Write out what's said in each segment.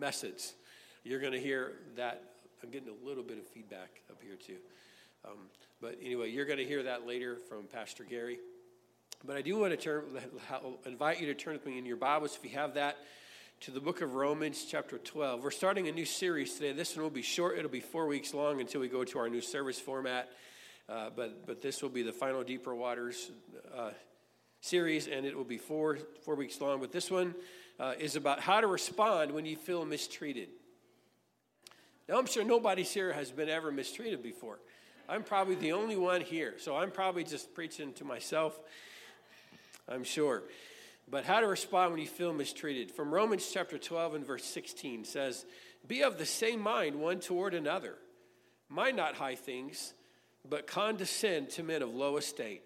message. You're going to hear that. I'm getting a little bit of feedback up here, too. Um, but anyway, you're going to hear that later from Pastor Gary. But I do want to turn, invite you to turn with me in your Bibles, if you have that, to the book of Romans, chapter 12. We're starting a new series today. This one will be short, it'll be four weeks long until we go to our new service format. Uh, but, but this will be the final Deeper Waters uh, series, and it will be four, four weeks long. But this one uh, is about how to respond when you feel mistreated. Now, I'm sure nobody here has been ever mistreated before. I'm probably the only one here, so I'm probably just preaching to myself, I'm sure. But how to respond when you feel mistreated. From Romans chapter 12 and verse 16 says, Be of the same mind one toward another. Mind not high things, but condescend to men of low estate.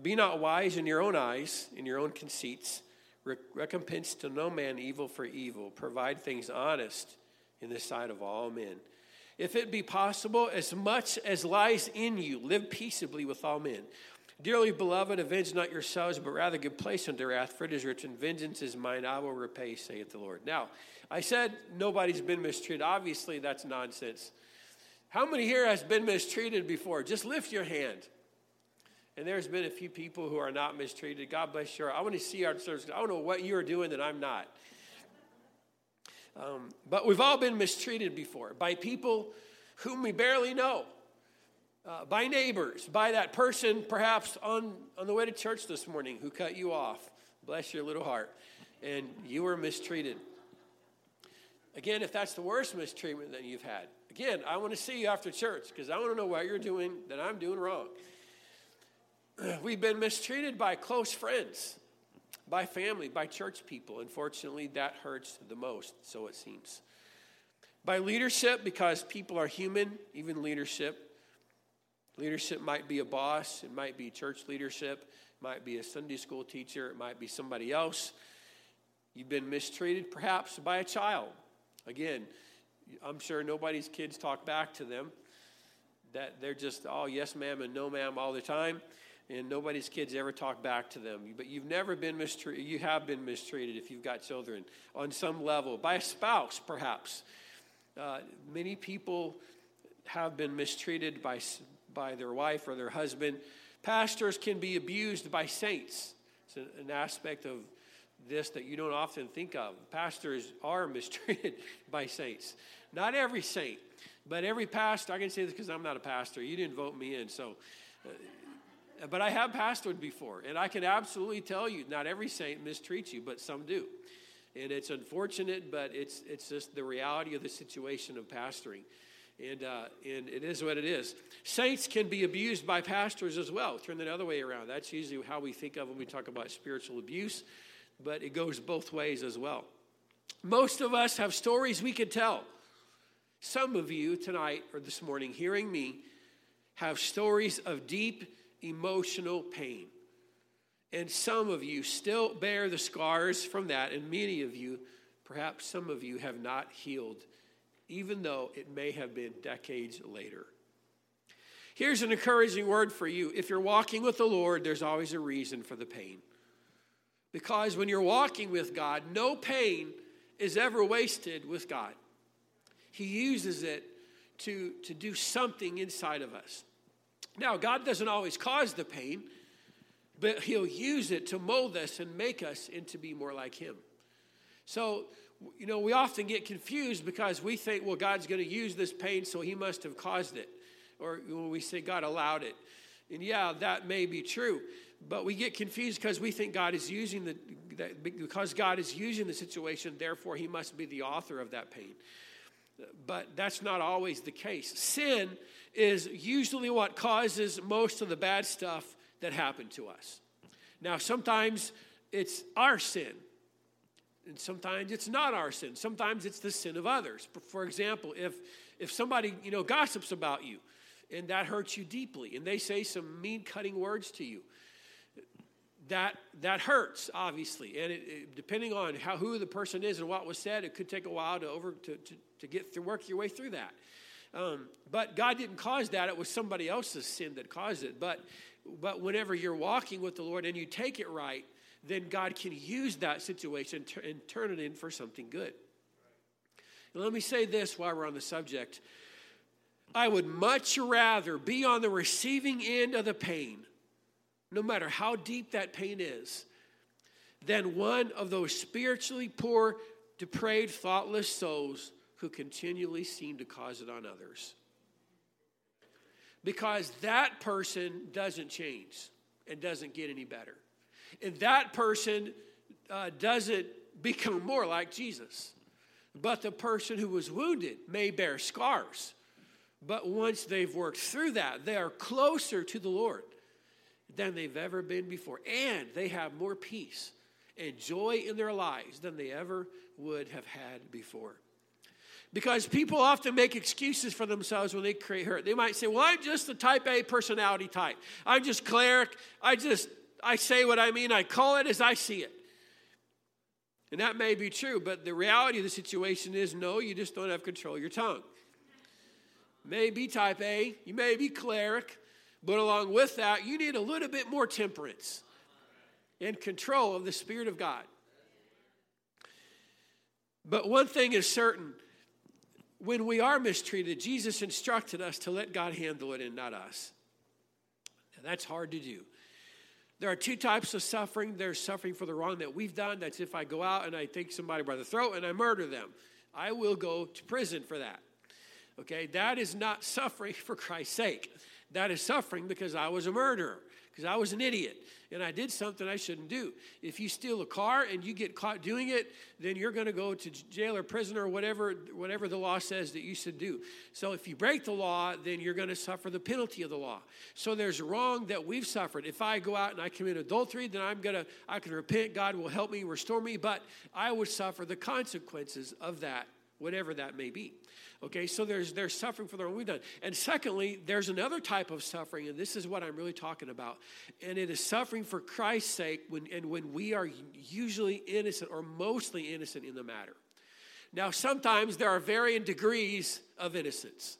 Be not wise in your own eyes, in your own conceits. Re- recompense to no man evil for evil. Provide things honest in the sight of all men. If it be possible, as much as lies in you, live peaceably with all men. Dearly beloved, avenge not yourselves, but rather give place unto wrath, for it is written, Vengeance is mine, I will repay, saith the Lord. Now, I said nobody's been mistreated. Obviously, that's nonsense. How many here has been mistreated before? Just lift your hand. And there's been a few people who are not mistreated. God bless you. I want to see our service. I don't know what you are doing that I'm not. Um, but we've all been mistreated before by people whom we barely know, uh, by neighbors, by that person perhaps on, on the way to church this morning who cut you off. Bless your little heart. And you were mistreated. Again, if that's the worst mistreatment that you've had, again, I want to see you after church because I want to know what you're doing that I'm doing wrong. We've been mistreated by close friends by family, by church people. Unfortunately, that hurts the most, so it seems. By leadership, because people are human, even leadership. Leadership might be a boss, it might be church leadership, it might be a Sunday school teacher, it might be somebody else. You've been mistreated perhaps by a child. Again, I'm sure nobody's kids talk back to them. That they're just, oh, yes, ma'am, and no, ma'am, all the time and nobody's kids ever talk back to them. But you've never been mistreated. You have been mistreated if you've got children on some level by a spouse, perhaps. Uh, many people have been mistreated by, by their wife or their husband. Pastors can be abused by saints. It's an, an aspect of this that you don't often think of. Pastors are mistreated by saints. Not every saint, but every pastor. I can say this because I'm not a pastor. You didn't vote me in, so. But I have pastored before, and I can absolutely tell you not every saint mistreats you, but some do. And it's unfortunate, but it's, it's just the reality of the situation of pastoring. And, uh, and it is what it is. Saints can be abused by pastors as well. Turn the other way around. That's usually how we think of when we talk about spiritual abuse, but it goes both ways as well. Most of us have stories we could tell. Some of you tonight or this morning, hearing me, have stories of deep emotional pain. And some of you still bear the scars from that, and many of you, perhaps some of you, have not healed, even though it may have been decades later. Here's an encouraging word for you. If you're walking with the Lord, there's always a reason for the pain. Because when you're walking with God, no pain is ever wasted with God. He uses it to, to do something inside of us. Now, God doesn't always cause the pain, but He'll use it to mold us and make us into be more like Him. So, you know, we often get confused because we think, well, God's going to use this pain, so He must have caused it. Or when we say God allowed it. And yeah, that may be true. But we get confused because we think God is using the, because God is using the situation, therefore He must be the author of that pain. But that's not always the case. Sin is usually what causes most of the bad stuff that happened to us. Now, sometimes it's our sin, and sometimes it's not our sin. Sometimes it's the sin of others. For example, if if somebody you know gossips about you, and that hurts you deeply, and they say some mean, cutting words to you, that that hurts obviously, and it, it, depending on how who the person is and what was said, it could take a while to over to to, to get to work your way through that. Um, but God didn't cause that. It was somebody else's sin that caused it. But, but whenever you're walking with the Lord and you take it right, then God can use that situation and turn it in for something good. And let me say this while we're on the subject. I would much rather be on the receiving end of the pain, no matter how deep that pain is, than one of those spiritually poor, depraved, thoughtless souls who continually seem to cause it on others. Because that person doesn't change and doesn't get any better. And that person uh, doesn't become more like Jesus. But the person who was wounded may bear scars. But once they've worked through that, they are closer to the Lord than they've ever been before. And they have more peace and joy in their lives than they ever would have had before. Because people often make excuses for themselves when they create hurt. They might say, Well, I'm just the type A personality type. I'm just choleric. I just, I say what I mean. I call it as I see it. And that may be true, but the reality of the situation is no, you just don't have control of your tongue. May be type A, you may be choleric, but along with that, you need a little bit more temperance and control of the Spirit of God. But one thing is certain when we are mistreated, Jesus instructed us to let God handle it and not us. And that's hard to do. There are two types of suffering. There's suffering for the wrong that we've done. That's if I go out and I take somebody by the throat and I murder them. I will go to prison for that. Okay, that is not suffering for Christ's sake. That is suffering because I was a murderer because I was an idiot and I did something I shouldn't do. If you steal a car and you get caught doing it, then you're going to go to jail or prison or whatever, whatever the law says that you should do. So if you break the law, then you're going to suffer the penalty of the law. So there's wrong that we've suffered. If I go out and I commit adultery, then I'm going to, I can repent. God will help me, restore me, but I would suffer the consequences of that, whatever that may be. Okay, so there's there's suffering for the wrong we've done. And secondly, there's another type of suffering, and this is what I'm really talking about. And it is suffering for Christ's sake when and when we are usually innocent or mostly innocent in the matter. Now, sometimes there are varying degrees of innocence.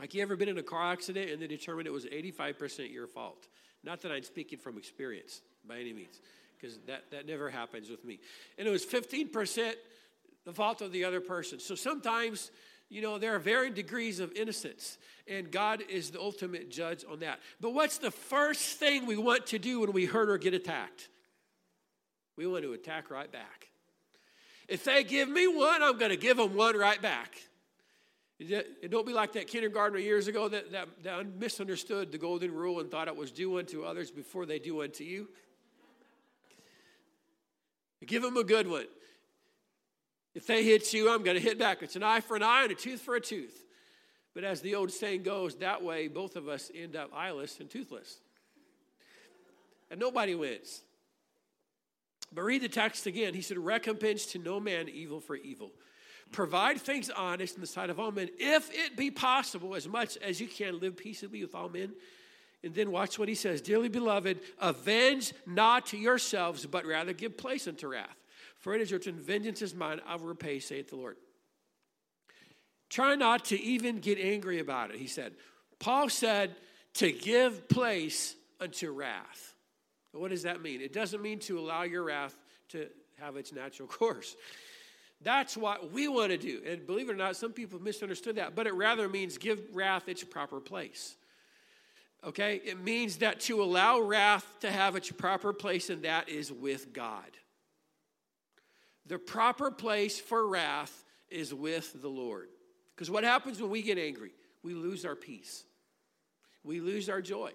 Like you ever been in a car accident and they determined it was 85% your fault? Not that I'm speaking from experience by any means, because that, that never happens with me. And it was 15% the fault of the other person. So sometimes you know, there are varying degrees of innocence, and God is the ultimate judge on that. But what's the first thing we want to do when we hurt or get attacked? We want to attack right back. If they give me one, I'm going to give them one right back. It don't be like that kindergartner years ago that, that, that misunderstood the golden rule and thought it was do unto others before they do unto you. Give them a good one. If they hit you, I'm going to hit back. It's an eye for an eye and a tooth for a tooth. But as the old saying goes, that way both of us end up eyeless and toothless. And nobody wins. But read the text again. He said, Recompense to no man evil for evil. Provide things honest in the sight of all men, if it be possible, as much as you can, live peaceably with all men. And then watch what he says Dearly beloved, avenge not yourselves, but rather give place unto wrath. For it is written, Vengeance is mine, I will repay, saith the Lord. Try not to even get angry about it, he said. Paul said to give place unto wrath. What does that mean? It doesn't mean to allow your wrath to have its natural course. That's what we want to do. And believe it or not, some people misunderstood that, but it rather means give wrath its proper place. Okay? It means that to allow wrath to have its proper place, and that is with God. The proper place for wrath is with the Lord. Because what happens when we get angry? We lose our peace. We lose our joy.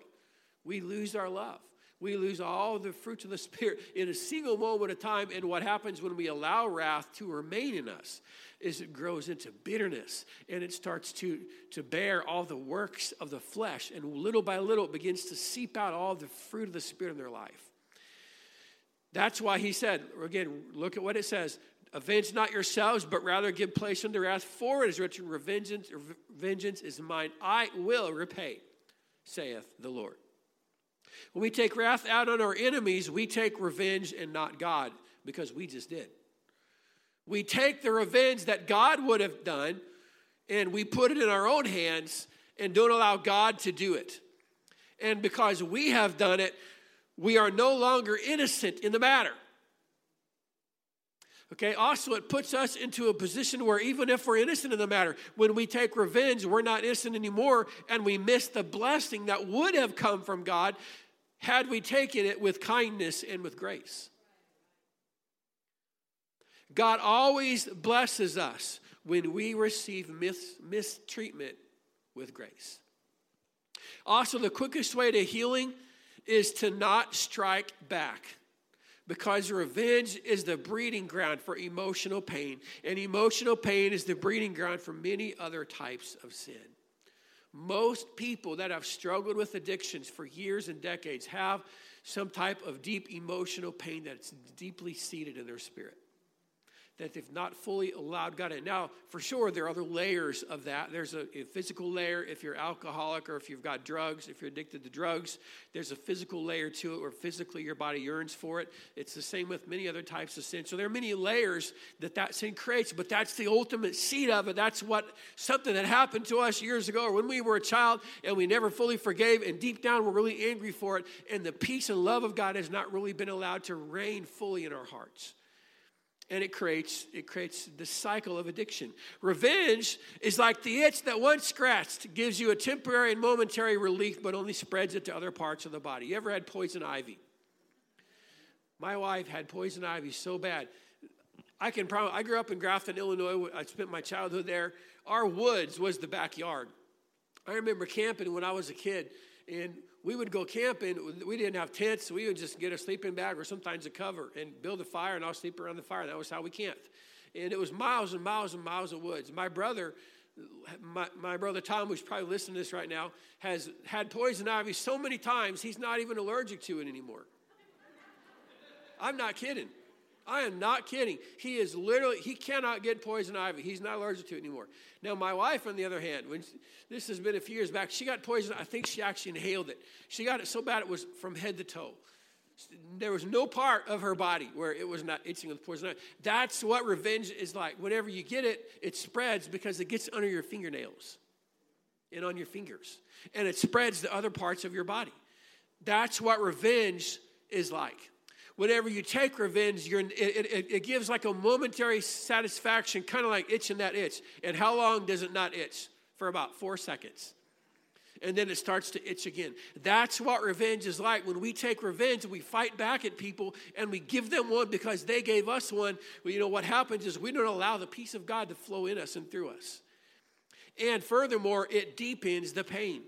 We lose our love. We lose all the fruits of the Spirit in a single moment of time. And what happens when we allow wrath to remain in us is it grows into bitterness and it starts to, to bear all the works of the flesh. And little by little, it begins to seep out all the fruit of the Spirit in their life. That's why he said, again, look at what it says Avenge not yourselves, but rather give place unto wrath, for it is written, Vengeance, vengeance is mine, I will repay, saith the Lord. When we take wrath out on our enemies, we take revenge and not God, because we just did. We take the revenge that God would have done and we put it in our own hands and don't allow God to do it. And because we have done it, we are no longer innocent in the matter. Okay, also, it puts us into a position where even if we're innocent in the matter, when we take revenge, we're not innocent anymore, and we miss the blessing that would have come from God had we taken it with kindness and with grace. God always blesses us when we receive mis- mistreatment with grace. Also, the quickest way to healing is to not strike back because revenge is the breeding ground for emotional pain, and emotional pain is the breeding ground for many other types of sin. Most people that have struggled with addictions for years and decades have some type of deep emotional pain that's deeply seated in their spirit that they've not fully allowed God in. Now, for sure, there are other layers of that. There's a, a, physical layer if you're alcoholic or if you've got drugs, if you're addicted to drugs. There's a physical layer to it where physically your body yearns for it. It's the same with many other types of sin. So there are many layers that that sin creates, but that's the ultimate seed of it. That's what something that happened to us years ago or when we were a child and we never fully forgave, and deep down we're really angry for it, and the peace and love of God has not really been allowed to reign fully in our hearts and it creates it creates the cycle of addiction. Revenge is like the itch that once scratched gives you a temporary and momentary relief but only spreads it to other parts of the body. You ever had poison ivy? My wife had poison ivy so bad. I can probably i grew up in grafton illinois i spent my childhood there. Our woods was the backyard. I remember camping when i was a kid and we would go camping. We didn't have tents, we would just get a sleeping bag or sometimes a cover and build a fire, and I'll sleep around the fire. That was how we camped. And it was miles and miles and miles of woods. My brother, my, my brother Tom, who's probably listening to this right now, has had poison ivy so many times, he's not even allergic to it anymore. I'm not kidding. I am not kidding. He is literally, he cannot get poison ivy. He's not allergic to it anymore. Now, my wife, on the other hand, when this has been a few years back, she got poison. I think she actually inhaled it. She got it so bad it was from head to toe. There was no part of her body where it was not itching with poison ivy. That's what revenge is like. Whenever you get it, it spreads because it gets under your fingernails and on your fingers, and it spreads to other parts of your body. That's what revenge is like whenever you take revenge, it, it, it gives like a momentary satisfaction, kind of like itching that itch. And how long does it not itch? For about four seconds. And then it starts to itch again. That's what revenge is like. When we take revenge we fight back at people and we give them one because they gave us one, well, you know what happens is we don't allow the peace of God to flow in us and through us. And furthermore, it deepens the pain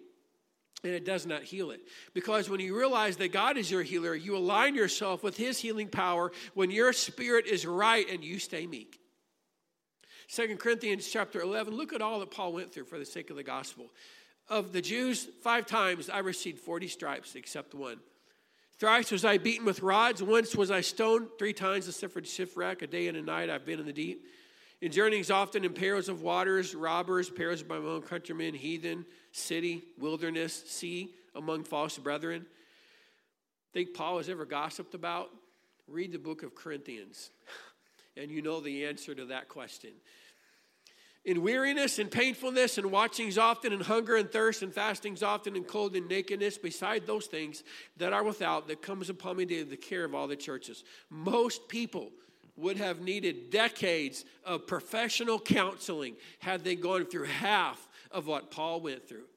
and it does not heal it. Because when you realize that God is your healer, you align yourself with his healing power when your spirit is right and you stay meek. Second Corinthians chapter 11, look at all that Paul went through for the sake of the gospel. Of the Jews, five times I received 40 stripes except one. Thrice was I beaten with rods, once was I stoned, three times I suffered shipwreck, a day and a night I've been in the deep. In journeyings often in perils of waters, robbers, perils by my own countrymen, heathen, city, wilderness, sea, among false brethren. Think Paul has ever gossiped about? Read the book of Corinthians, and you know the answer to that question. In weariness and painfulness, and watchings often, and hunger and thirst, and fastings often, and cold and nakedness, beside those things that are without, that comes upon me daily, the care of all the churches. Most people would have needed decades of professional counseling had they gone through half of what Paul went through.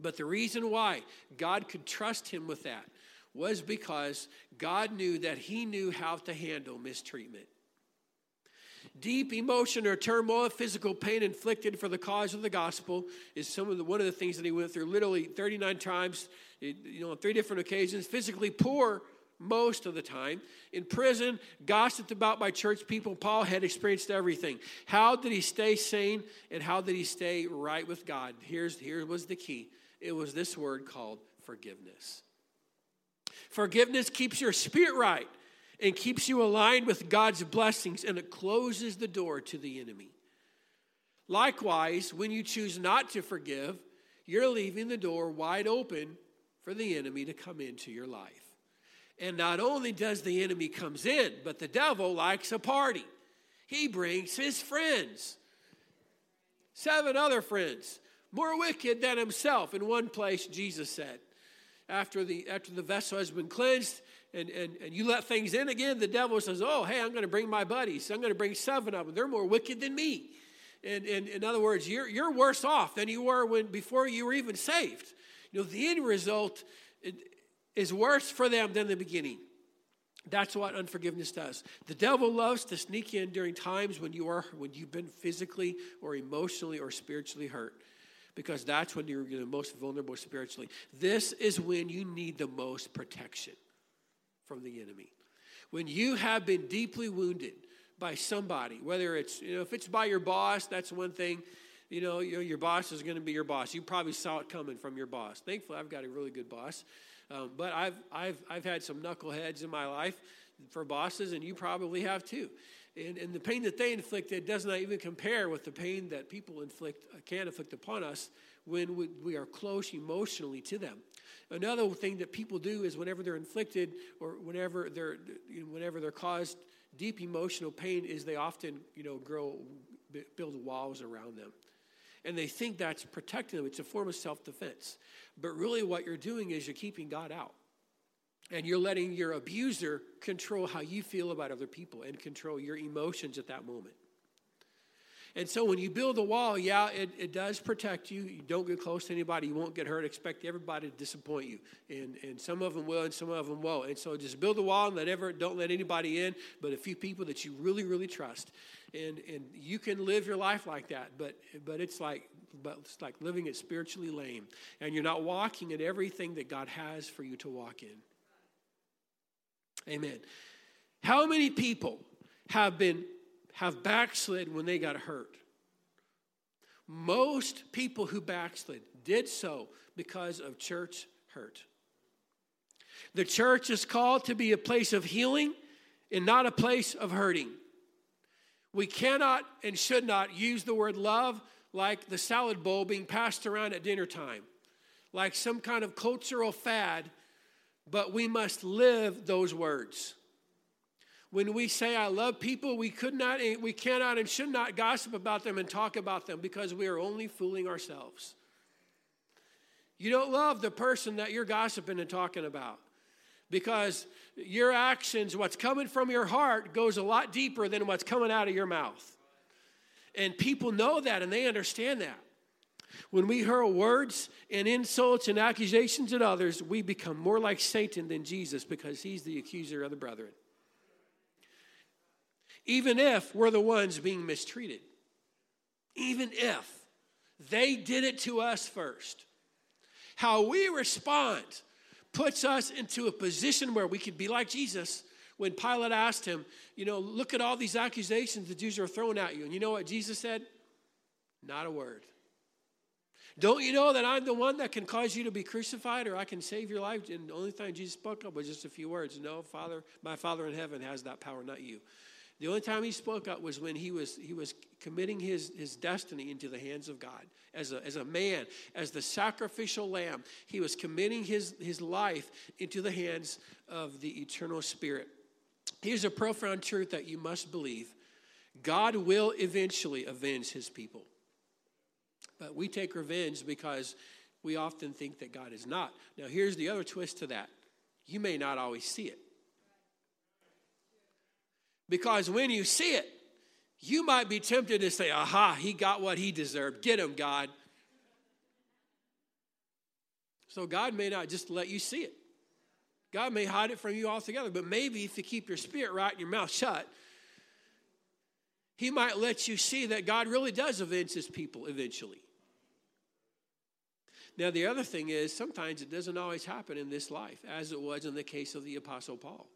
But the reason why God could trust him with that was because God knew that he knew how to handle mistreatment. Deep emotion or turmoil, physical pain inflicted for the cause of the gospel is some of the, one of the things that he went through literally 39 times, you know, on three different occasions. Physically poor most of the time. In prison, gossiped about by church people, Paul had experienced everything. How did he stay sane and how did he stay right with God? Here's, here was the key it was this word called forgiveness. Forgiveness keeps your spirit right and keeps you aligned with God's blessings, and it closes the door to the enemy. Likewise, when you choose not to forgive, you're leaving the door wide open for the enemy to come into your life. And not only does the enemy comes in, but the devil likes a party. He brings his friends. Seven other friends, more wicked than himself. In one place, Jesus said, after the, after the vessel has been cleansed, and, and, and you let things in again, the devil says, Oh, hey, I'm going to bring my buddies. I'm going to bring seven of them. They're more wicked than me. And, and in other words, you're, you're worse off than you were when before you were even saved. You know, the end result is worse for them than the beginning. That's what unforgiveness does. The devil loves to sneak in during times when you are when you've been physically or emotionally or spiritually hurt because that's when you're the most vulnerable spiritually. This is when you need the most protection from the enemy. When you have been deeply wounded by somebody, whether it's, you know, if it's by your boss, that's one thing. You know, you know your boss is going to be your boss. You probably saw it coming from your boss. Thankfully, I've got a really good boss. Um, but I've, I've, I've had some knuckleheads in my life for bosses, and you probably have too. And, and the pain that they inflicted does not even compare with the pain that people inflict, uh, can inflict upon us when we, we are close emotionally to them. Another thing that people do is whenever they're inflicted or whenever they're, whenever they're caused deep emotional pain, is they often you know grow build walls around them, and they think that's protecting them. It's a form of self defense, but really what you're doing is you're keeping God out. And you're letting your abuser control how you feel about other people and control your emotions at that moment. And so when you build a wall, yeah, it, it does protect you. You don't get close to anybody. You won't get hurt. Expect everybody to disappoint you. And, and some of them will and some of them won't. And so just build a wall and let ever, don't let anybody in, but a few people that you really, really trust. And, and you can live your life like that, but, but, it's like, but it's like living it spiritually lame. And you're not walking in everything that God has for you to walk in. Amen. How many people have been have backslid when they got hurt? Most people who backslid did so because of church hurt. The church is called to be a place of healing and not a place of hurting. We cannot and should not use the word love like the salad bowl being passed around at dinner time, like some kind of cultural fad but we must live those words. When we say I love people, we could not we cannot and should not gossip about them and talk about them because we are only fooling ourselves. You don't love the person that you're gossiping and talking about because your actions, what's coming from your heart, goes a lot deeper than what's coming out of your mouth. And people know that and they understand that. When we hurl words and insults and accusations at others, we become more like Satan than Jesus because he's the accuser of the brethren. Even if we're the ones being mistreated, even if they did it to us first, how we respond puts us into a position where we could be like Jesus when Pilate asked him, You know, look at all these accusations the Jews are throwing at you. And you know what Jesus said? Not a word. Don't you know that I'm the one that can cause you to be crucified or I can save your life? And the only time Jesus spoke up was just a few words. No, Father, my Father in heaven has that power, not you. The only time he spoke up was when he was, he was committing his, his destiny into the hands of God. As a, as a man, as the sacrificial lamb, he was committing his, his life into the hands of the eternal Spirit. Here's a profound truth that you must believe God will eventually avenge his people. But we take revenge because we often think that God is not. Now, here's the other twist to that you may not always see it. Because when you see it, you might be tempted to say, aha, he got what he deserved. Get him, God. So God may not just let you see it. God may hide it from you altogether, but maybe if you keep your spirit right and your mouth shut, He might let you see that God really does avenge His people eventually. Now, the other thing is, sometimes it doesn't always happen in this life, as it was in the case of the Apostle Paul.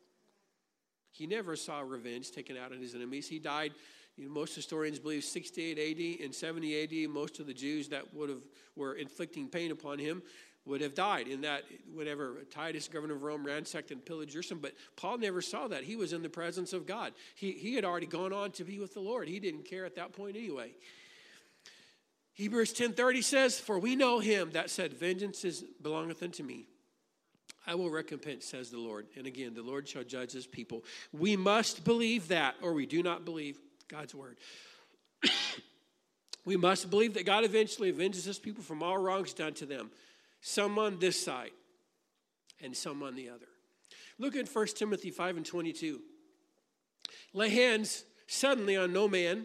He never saw revenge taken out on his enemies. He died, you know, most historians believe 68 AD and 70 AD. Most of the Jews that would have were inflicting pain upon him would have died in that whenever Titus, governor of Rome, ransacked and pillaged Jerusalem. But Paul never saw that. He was in the presence of God. He, he had already gone on to be with the Lord. He didn't care at that point anyway. Hebrews 10:30 says, "For we know him that said, Vengeance is belongeth unto me. I will recompense, says the Lord. And again, the Lord shall judge his people. We must believe that, or we do not believe God's word. we must believe that God eventually avenges his people from all wrongs done to them, some on this side and some on the other. Look at 1 Timothy 5 and 22. Lay hands suddenly on no man,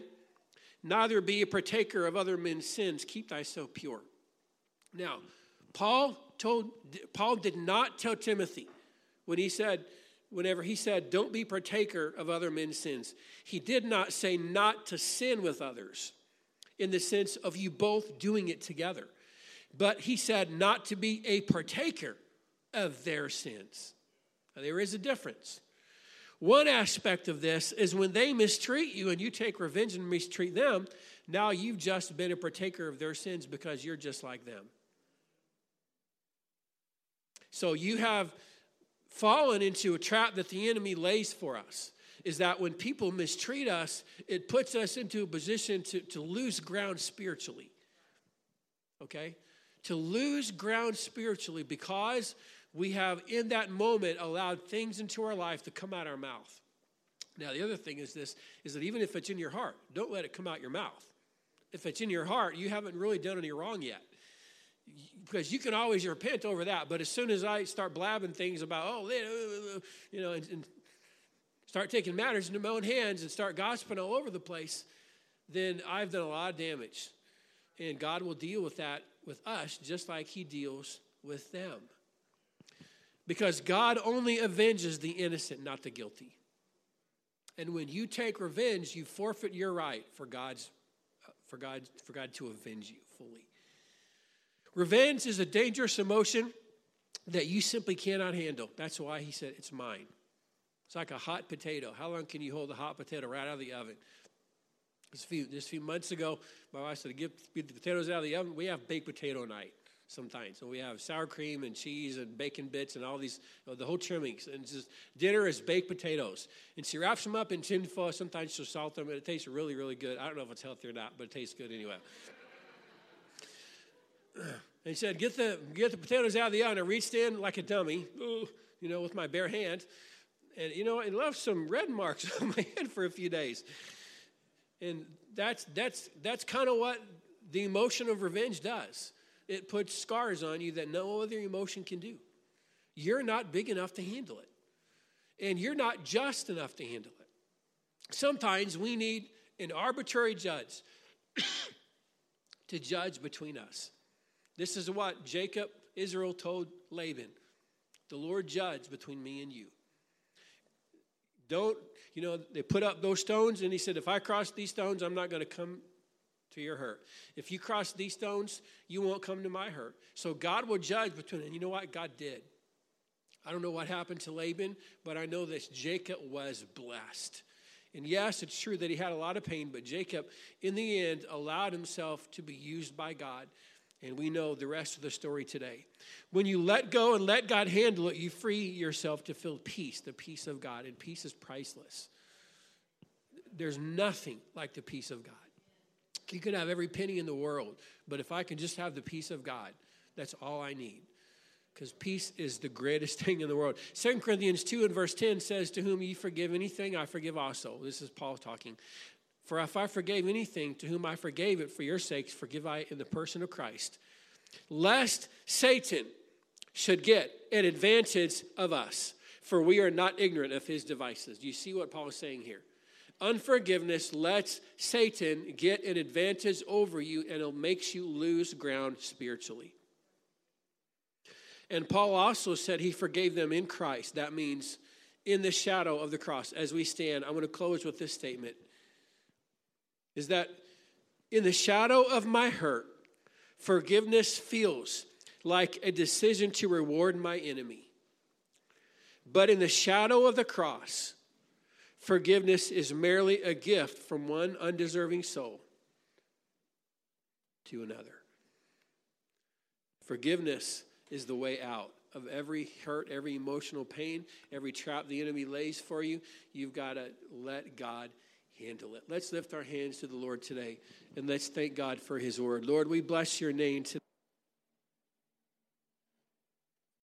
neither be a partaker of other men's sins. Keep thyself pure. Now, Paul told Paul did not tell Timothy when he said, whenever he said, Don't be partaker of other men's sins. He did not say not to sin with others in the sense of you both doing it together, but he said not to be a partaker of their sins. Now, there is a difference. One aspect of this is when they mistreat you and you take revenge and mistreat them, now you've just been a partaker of their sins because you're just like them. So you have fallen into a trap that the enemy lays for us is that when people mistreat us, it puts us into a position to, to lose ground spiritually. Okay? To lose ground spiritually because we have in that moment allowed things into our life to come out our mouth. Now, the other thing is this is that even if it's in your heart, don't let it come out your mouth. If it's in your heart, you haven't really done any wrong yet because you can always repent over that. But as soon as I start blabbing things about, oh, you know, and, and start taking matters into my own hands and start gossiping all over the place, then I've done a lot of damage. And God will deal with that with us just like He deals with them. Because God only avenges the innocent, not the guilty. And when you take revenge, you forfeit your right for God's uh, for God for God to avenge you fully. Revenge is a dangerous emotion that you simply cannot handle. That's why he said, It's mine. It's like a hot potato. How long can you hold a hot potato right out of the oven? Just a few, just a few months ago, my wife said, Get the potatoes out of the oven. We have baked potato night sometimes. So we have sour cream and cheese and bacon bits and all these, you know, the whole trimmings. And just dinner is baked potatoes. And she wraps them up in tin foil. Sometimes she'll salt them, and it tastes really, really good. I don't know if it's healthy or not, but it tastes good anyway. He said, get the, get the potatoes out of the oven. I reached in like a dummy, you know, with my bare hand. And, you know, it left some red marks on my head for a few days. And that's, that's, that's kind of what the emotion of revenge does. It puts scars on you that no other emotion can do. You're not big enough to handle it. And you're not just enough to handle it. Sometimes we need an arbitrary judge to judge between us. This is what Jacob, Israel told Laban the Lord judge between me and you. Don't, you know, they put up those stones, and he said, If I cross these stones, I'm not going to come to your hurt. If you cross these stones, you won't come to my hurt. So God will judge between, and you know what? God did. I don't know what happened to Laban, but I know this Jacob was blessed. And yes, it's true that he had a lot of pain, but Jacob, in the end, allowed himself to be used by God and we know the rest of the story today. When you let go and let God handle it, you free yourself to feel peace, the peace of God. And peace is priceless. There's nothing like the peace of God. You can have every penny in the world, but if I can just have the peace of God, that's all I need. Because peace is the greatest thing in the world. Second Corinthians 2 and verse 10 says, To whom ye forgive anything, I forgive also. This is Paul talking. For if I forgave anything to whom I forgave it for your sakes, forgive I in the person of Christ. Lest Satan should get an advantage of us, for we are not ignorant of his devices. Do you see what Paul is saying here? Unforgiveness lets Satan get an advantage over you and it makes you lose ground spiritually. And Paul also said he forgave them in Christ. That means in the shadow of the cross. As we stand, I'm going to close with this statement is that in the shadow of my hurt, forgiveness feels like a decision to reward my enemy. But in the shadow of the cross, forgiveness is merely a gift from one undeserving soul to another. Forgiveness is the way out of every hurt, every emotional pain, every trap the enemy lays for you. You've got to let God handle it. Let's lift our hands to the Lord today and let's thank God for his word. Lord, we bless your name today.